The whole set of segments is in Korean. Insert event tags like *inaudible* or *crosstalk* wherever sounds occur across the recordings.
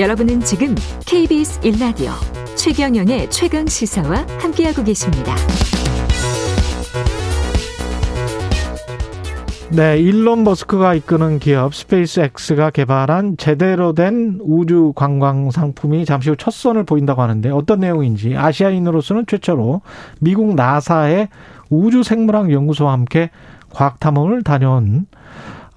여러분은 지금 KBS 1라디오 최경영의 최강 시사와 함께하고 계십니다. 네, 일론 머스크가 이끄는 기업 스페이스X가 개발한 제대로 된 우주 관광 상품이 잠시 후 첫 선을 보인다고 하는데 어떤 내용인지 아시아인으로서는 최초로 미국 나사의 우주 생물학 연구소와 함께 과학 탐험을 다녀온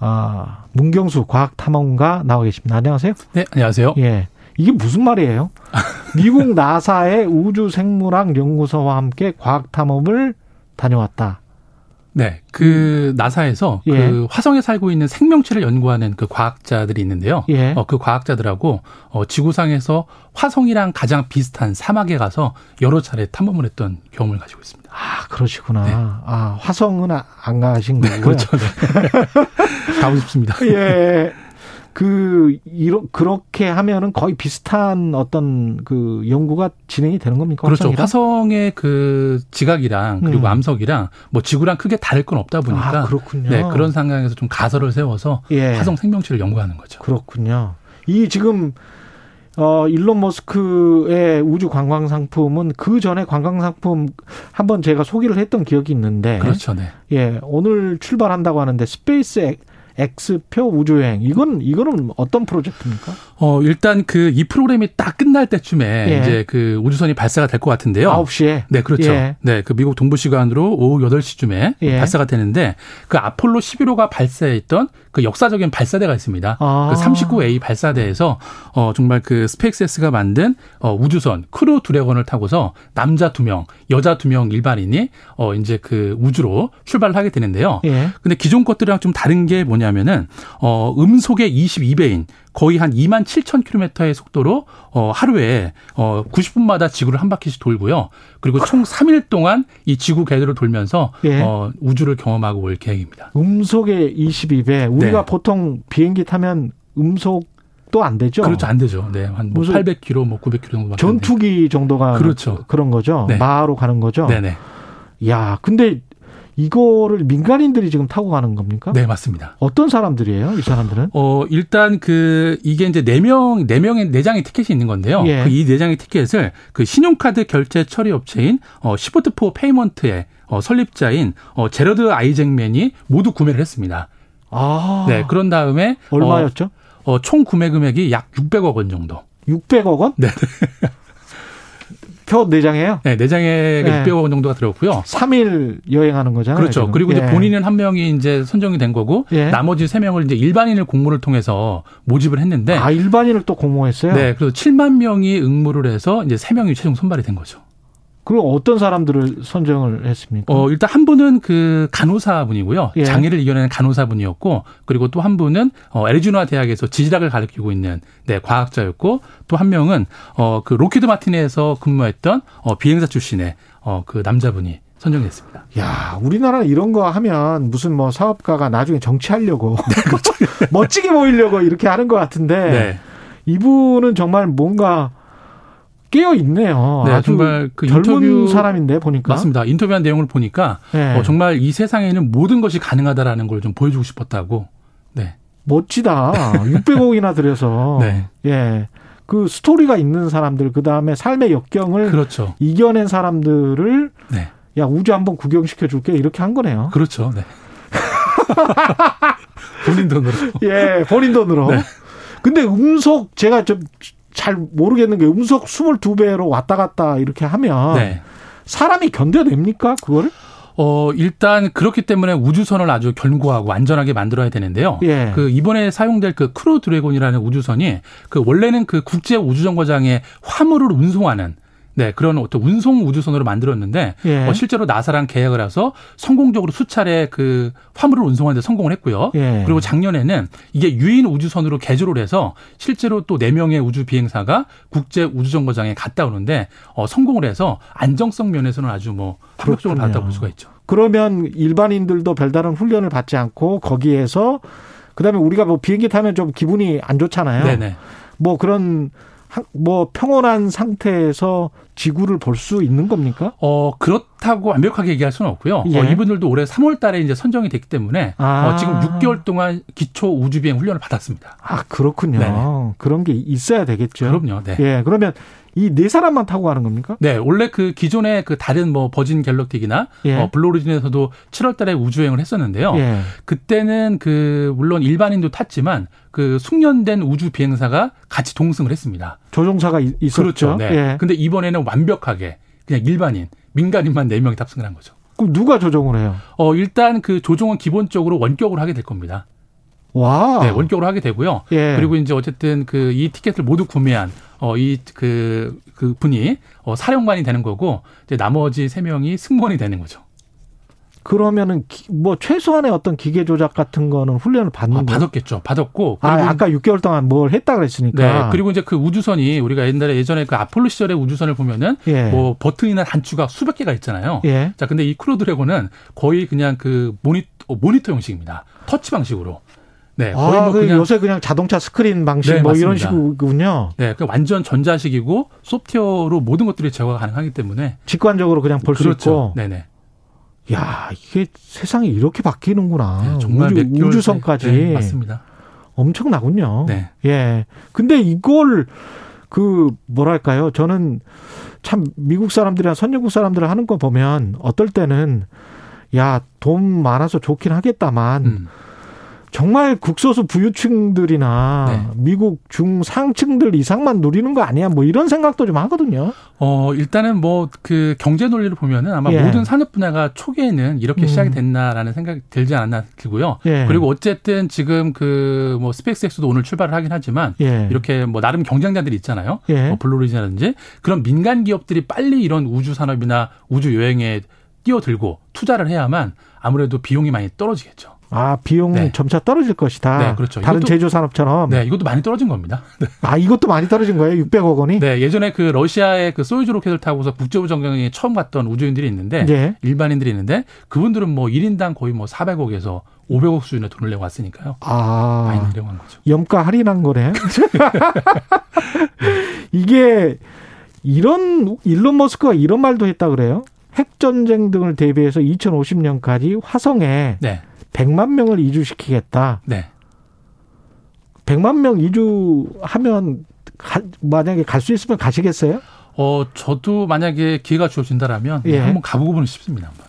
아, 문경수 과학 탐험가 나와 계십니다. 안녕하세요. 네, 안녕하세요. 예. 이게 무슨 말이에요? *laughs* 미국 나사의 우주 생물학 연구소와 함께 과학 탐험을 다녀왔다. 네, 그 나사에서 예. 그 화성에 살고 있는 생명체를 연구하는 그 과학자들이 있는데요. 예. 어, 그 과학자들하고 어, 지구상에서 화성이랑 가장 비슷한 사막에 가서 여러 차례 탐험을 했던 경험을 가지고 있습니다. 아, 그러시구나. 네. 아, 화성은 아- 안 가신 거고요. *laughs* 그렇죠. 네. *laughs* 가고 싶습니다. 예. 그, 이러, 그렇게 하면은 거의 비슷한 어떤 그 연구가 진행이 되는 겁니까? 그렇죠. 화성이랑? 화성의 그 지각이랑 그리고 음. 암석이랑 뭐 지구랑 크게 다를 건 없다 보니까 아, 그렇군요. 네, 그런 상황에서 좀 가설을 세워서 예. 화성 생명체를 연구하는 거죠. 그렇군요. 이 지금 어 일론 머스크의 우주 관광 상품은 그 전에 관광 상품 한번 제가 소개를 했던 기억이 있는데 그렇죠. 네. 예, 오늘 출발한다고 하는데 스페이스 X표 우주여행 이건 이거는 어떤 프로젝트입니까? 어, 일단 그 이 프로그램이 딱 끝날 때쯤에 예. 이제 그 우주선이 발사가 될 것 같은데요. 9시에 네, 그렇죠. 예. 네, 그 미국 동부 시간으로 오후 8시쯤에 예. 발사가 되는데 그 아폴로 11호가 발사했던 그 역사적인 발사대가 있습니다. 아. 그 39A 발사대에서 어 정말 그 스페이스X가 만든 어 우주선 크루 드래곤을 타고서 남자 두 명, 여자 두명 일반인이 어 이제 그 우주로 출발을 하게 되는데요. 예. 근데 기존 것들이랑 좀 다른 게 뭐냐면은 어 음속의 22배인 거의 한 2만 7천 킬로미터의 속도로 어 하루에 어 90분마다 지구를 한 바퀴씩 돌고요. 그리고 총 3일 동안 이 지구 궤도를 돌면서 예. 어 우주를 경험하고 올 계획입니다. 음속의 22배. 우리가 네. 보통 비행기 타면 음속도 안 되죠. 그렇죠. 안 되죠. 네. 한뭐 무슨 800km 뭐 900km 정도밖에 안 전투기 정도가 그렇죠. 그런 거죠. 네. 마하로 가는 거죠. 네네. 야, 근데 이거를 민간인들이 지금 타고 가는 겁니까? 네, 맞습니다. 어떤 사람들이에요, 이 사람들은? 어, 일단 그, 이게 이제 네명네 명의 네 장의 티켓이 있는 건데요. 예. 그이 네 장의 티켓을 그 신용카드 결제 처리 업체인 어, Shift4 Payment의 어, 설립자인 어, 제러드 아이잭맨이 모두 구매를 했습니다. 아, 네, 그런 다음에 얼마였죠? 어, 어, 총 구매 금액이 약 600억 원 정도. 600억 원? 네. 표 4장이에요? 네, 네장에 네. 600억 원 정도가 들었고요. 3일 여행하는 거잖아요. 그렇죠. 지금. 그리고 이제 예. 본인은 한 명이 이제 선정이 된 거고 예. 나머지 세 명을 이제 일반인을 공모를 통해서 모집을 했는데 아, 일반인을 또 공모했어요? 네, 그래서 7만 명이 응모를 해서 이제 세 명이 최종 선발이 된 거죠. 그럼 어떤 사람들을 선정을 했습니까? 어, 일단 한 분은 그 간호사 분이고요. 예. 장애를 이겨내는 간호사 분이었고, 그리고 또 한 분은 어, 애리조나 대학에서 지질학을 가르치고 있는 네, 과학자였고, 또 한 명은 어, 그 로키드 마틴에서 근무했던 어, 비행사 출신의 어, 그 남자분이 선정됐습니다. 야, 우리나라 이런 거 하면 무슨 뭐 사업가가 나중에 정치하려고 *laughs* *laughs* 멋지게 보이려고 이렇게 하는 것 같은데 네. 이분은 정말 뭔가 깨어 있네요. 네, 정말 그 젊은 인터뷰 사람인데 보니까 맞습니다. 인터뷰한 내용을 보니까 네. 어, 정말 이 세상에는 모든 것이 가능하다라는 걸 좀 보여주고 싶었다고. 네. 멋지다. *laughs* 600억이나 들여서 네. 예. 그 스토리가 있는 사람들 그 다음에 삶의 역경을 그렇죠. 이겨낸 사람들을 네. 야 우주 한번 구경시켜 줄게 이렇게 한 거네요. 그렇죠. 네. *laughs* 본인 돈으로. *laughs* 예, 본인 돈으로. 네. 근데 음속 제가 좀 잘 모르겠는 게 음속 22배로 왔다 갔다 이렇게 하면 네. 사람이 견뎌냅니까? 그거를? 어, 일단 그렇기 때문에 우주선을 아주 견고하고 안전하게 만들어야 되는데요. 예. 그 이번에 사용될 그 크루 드래곤이라는 우주선이 그 원래는 그 국제 우주정거장에 화물을 운송하는 네, 그런 어떤 운송 우주선으로 만들었는데 예. 어, 실제로 나사랑 계약을 해서 성공적으로 수차례 그 화물을 운송하는 데 성공을 했고요. 예. 그리고 작년에는 이게 유인 우주선으로 개조를 해서 실제로 또 네명의 우주 비행사가 국제 우주정거장에 갔다 오는데 어, 성공을 해서 안정성 면에서는 아주 뭐 합격적으로. 받았다 볼 수가 있죠. 그러면 일반인들도 별다른 훈련을 받지 않고 거기에서 그다음에 우리가 뭐 비행기 타면 좀 기분이 안 좋잖아요. 네네. 뭐 그런 하- 뭐 평온한 상태에서 지구를 볼 수 있는 겁니까? 어, 그렇다고 완벽하게 얘기할 수는 없고요. 예. 어, 이분들도 올해 3월 달에 이제 선정이 됐기 때문에 아. 어, 지금 6개월 동안 기초 우주 비행 훈련을 받았습니다. 아 그렇군요. 네네. 그런 게 있어야 되겠죠. 그럼요. 네. 예, 그러면 이 네 사람만 타고 가는 겁니까? 네, 원래 그 기존의 그 다른 뭐 버진 갤럭틱이나 예. 어, 블루오리진에서도 7월 달에 우주여행을 했었는데요. 예. 그때는 그 물론 일반인도 탔지만 그 숙련된 우주 비행사가 같이 동승을 했습니다. 조종사가 이- 있었죠. 그렇죠. 네. 예. 근데 이번에는 완벽하게 그냥 일반인, 민간인만 4 명이 탑승을 한 거죠. 그럼 누가 조종을 해요? 어, 일단 그 조종은 기본적으로 원격으로 하게 될 겁니다. 와. 네, 원격으로 하게 되고요. 예. 그리고 이제 어쨌든 그 이 티켓을 모두 구매한 어 이 그 그 분이 어 사령관이 되는 거고 이제 나머지 세 명이 승무원이 되는 거죠. 그러면은 기- 뭐 최소한의 어떤 기계 조작 같은 거는 훈련을 받는 아? 받았겠죠. 받았고 아, 아까 6개월 동안 뭘 했다 그랬으니까. 네, 그리고 이제 그 우주선이 우리가 옛날에 예전에 그 아폴로 시절의 우주선을 보면은 예. 뭐 버튼이나 단추가 수백 개가 있잖아요. 예. 자, 근데 이 크루 드래곤은 거의 그냥 그 모니, 어, 모니터 형식입니다. 터치 방식으로. 네, 거의 아, 뭐그 그냥 요새 그냥 자동차 스크린 방식 네, 뭐 이런 맞습니다. 식이군요. 네, 그 완전 전자식이고 소프트웨어로 모든 것들이 제어가 가능하기 때문에 직관적으로 그냥 볼수 그렇죠. 있고. 네네. 야, 이게 세상이 이렇게 바뀌는구나. 네, 정말 우주, 우주선까지 사이- 네, 맞습니다. 엄청나군요. 네. 예. 근데 이걸 그 뭐랄까요? 저는 참 미국 사람들이나 선진국 사람들 하는 거 보면 어떨 때는 야, 돈 많아서 좋긴 하겠다만 음. 정말 극소수 부유층들이나 네. 미국 중상층들 이상만 누리는 거 아니야? 뭐 이런 생각도 좀 하거든요. 어, 일단은 뭐 그 경제 논리를 보면은 아마 예. 모든 산업 분야가 초기에는 이렇게 음. 시작이 됐나라는 생각이 들지 않았나 들고요. 예. 그리고 어쨌든 지금 그 뭐 스페이스X도 오늘 출발을 하긴 하지만 예. 이렇게 뭐 나름 경쟁자들이 있잖아요. 예. 뭐 블루 오리진이라든지 그런 민간 기업들이 빨리 이런 우주 산업이나 우주 여행에 뛰어들고 투자를 해야만 아무래도 비용이 많이 떨어지겠죠. 아, 비용 네. 점차 떨어질 것이다. 네, 그렇죠. 다른 이것도- 제조 산업처럼. 네, 이것도 많이 떨어진 겁니다. *laughs* 아, 이것도 많이 떨어진 거예요? 600억 원이? 네, 예전에 그 러시아의 그 소유주 로켓을 타고서 국제우주 정거장에 처음 갔던 우주인들이 있는데 예. 일반인들이 있는데 그분들은 뭐 1인당 거의 뭐 400억에서 500억 수준의 돈을 내고 왔으니까요. 많이 아, 내려간 거죠. 염가 할인한 거네. *laughs* 이게 이런 일론 머스크가 이런 말도 했다 그래요. 핵 전쟁 등을 대비해서 2050년까지 화성에 네. 100만 명을 이주시키겠다. 네. 100만 명 이주하면 가- 만약에 갈 수 있으면 가시겠어요? 어, 저도 만약에 기회가 주어진다라면 예. 한번 가보고는 싶습니다. 한번.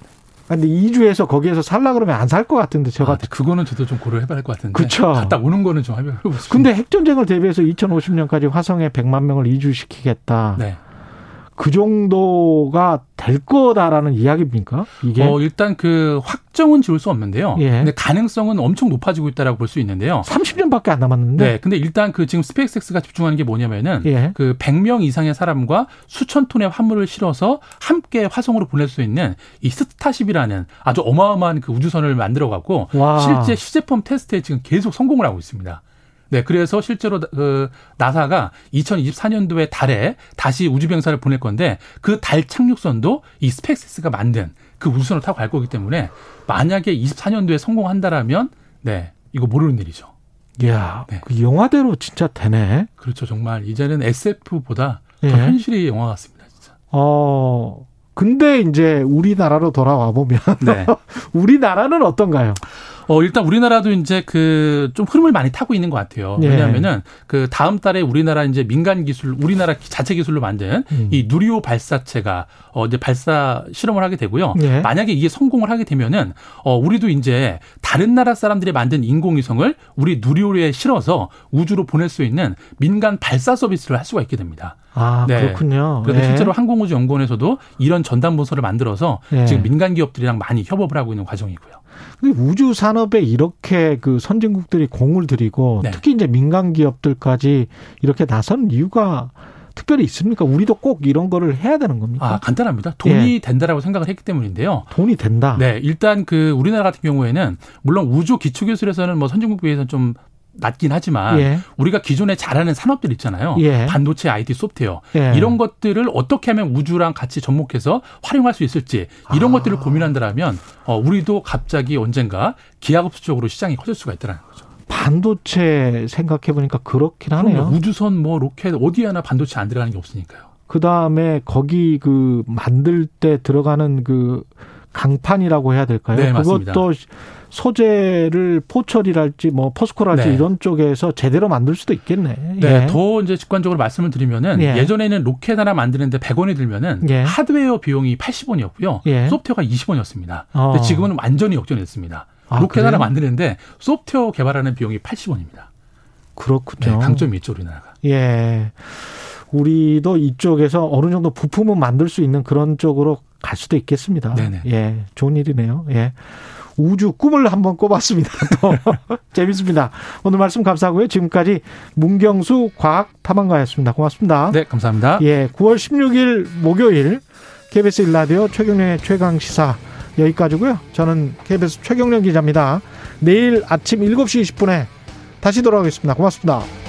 근데 이주해서 거기에서 살라 그러면 안 살 것 같은데 저 아. 그거는 저도 좀 고려해 봐야 할 것 같은데. 그쵸. 갔다 오는 거는 좀 해보고 싶습니다. 근데 핵 전쟁을 대비해서 2050년까지 화성에 100만 명을 이주시키겠다. 네. 그 정도가 될 거다라는 이야기입니까? 이게 어, 일단 그 확정은 지을 수 없는데요. 예. 근데 가능성은 엄청 높아지고 있다라고 볼 수 있는데요. 30년밖에 안 남았는데. 네. 근데 일단 그 지금 스페이스X가 집중하는 게 뭐냐면은 예. 그 100명 이상의 사람과 수천 톤의 화물을 실어서 함께 화성으로 보낼 수 있는 이 스타쉽이라는 아주 어마어마한 그 우주선을 만들어 갖고 와. 실제 시제품 테스트에 지금 계속 성공을 하고 있습니다. 네, 그래서 실제로 그 나사가 2024년도에 달에 다시 우주 병사를 보낼 건데 그 달 착륙선도 이 스페이스X가 만든 그 우주선을 타고 갈 거기 때문에 만약에 24년도에 성공한다라면 네, 이거 모르는 일이죠. 이야, 네. 그 영화대로 진짜 되네. 그렇죠. 정말 이제는 SF보다 예. 더 현실이 영화 같습니다, 진짜. 어. 근데 이제 우리나라로 돌아와 보면 네. *laughs* 우리나라는 어떤가요? 어, 일단 우리나라도 이제 그 좀 흐름을 많이 타고 있는 것 같아요. 예. 왜냐하면은 그 다음 달에 우리나라 이제 민간 기술, 우리나라 자체 기술로 만든 음. 이 누리호 발사체가 어, 이제 발사 실험을 하게 되고요. 예. 만약에 이게 성공을 하게 되면은 어, 우리도 이제 다른 나라 사람들이 만든 인공위성을 우리 누리호에 실어서 우주로 보낼 수 있는 민간 발사 서비스를 할 수가 있게 됩니다. 아, 네. 그렇군요. 그래서 예. 실제로 항공우주연구원에서도 이런 전담 부서를 만들어서 예. 지금 민간 기업들이랑 많이 협업을 하고 있는 과정이고요. 근데 우주 산업에 이렇게 그 선진국들이 공을 들이고 네. 특히 이제 민간 기업들까지 이렇게 나선 이유가 특별히 있습니까? 우리도 꼭 이런 거를 해야 되는 겁니까? 아, 간단합니다. 돈이 된다라고 생각을 했기 때문인데요. 돈이 된다. 네, 일단 그 우리나라 같은 경우에는 물론 우주 기초 기술에서는 뭐 선진국 비해서는 좀 낮긴 하지만 예. 우리가 기존에 잘하는 산업들 있잖아요. 예. 반도체, IT, 소프트웨어 예. 이런 것들을 어떻게 하면 우주랑 같이 접목해서 활용할 수 있을지 이런 아. 것들을 고민한다라면 어, 우리도 갑자기 언젠가 기하급수 적으로 시장이 커질 수가 있다는 거죠. 반도체 생각해 보니까 그렇긴 하네요. 우주선 뭐 로켓 어디 하나 반도체 안 들어가는 게 없으니까요. 그 다음에 거기 그 만들 때 들어가는 그 강판이라고 해야 될까요? 네, 맞습니다. 그것도 소재를 포철이랄지 뭐 포스코랄지 네. 이런 쪽에서 제대로 만들 수도 있겠네. 네, 예. 더 이제 직관적으로 말씀을 드리면은 예. 예. 전에는 로켓 하나 만드는데 100원이 들면은 예. 하드웨어 비용이 80원이었고요. 예. 소프트웨어가 20원이었습니다. 어. 근데 지금은 완전히 역전했습니다. 아, 로켓 그래요? 하나 만드는데 소프트웨어 개발하는 비용이 80원입니다. 그렇군요. 네, 강점이 있죠, 우리나라가. 예. 우리도 이쪽에서 어느 정도 부품은 만들 수 있는 그런 쪽으로 갈 수도 있겠습니다. 네네. 예. 좋은 일이네요. 예. 우주 꿈을 한번 꼽았습니다. *laughs* 또 재밌습니다. 오늘 말씀 감사하고요. 지금까지 문경수 과학 탐험가였습니다. 고맙습니다. 네, 감사합니다. 예. 9월 16일 목요일 KBS 일라디오 최경련의 최강 시사 여기까지고요. 저는 KBS 최경련 기자입니다. 내일 아침 7시 20분에 다시 돌아오겠습니다. 고맙습니다.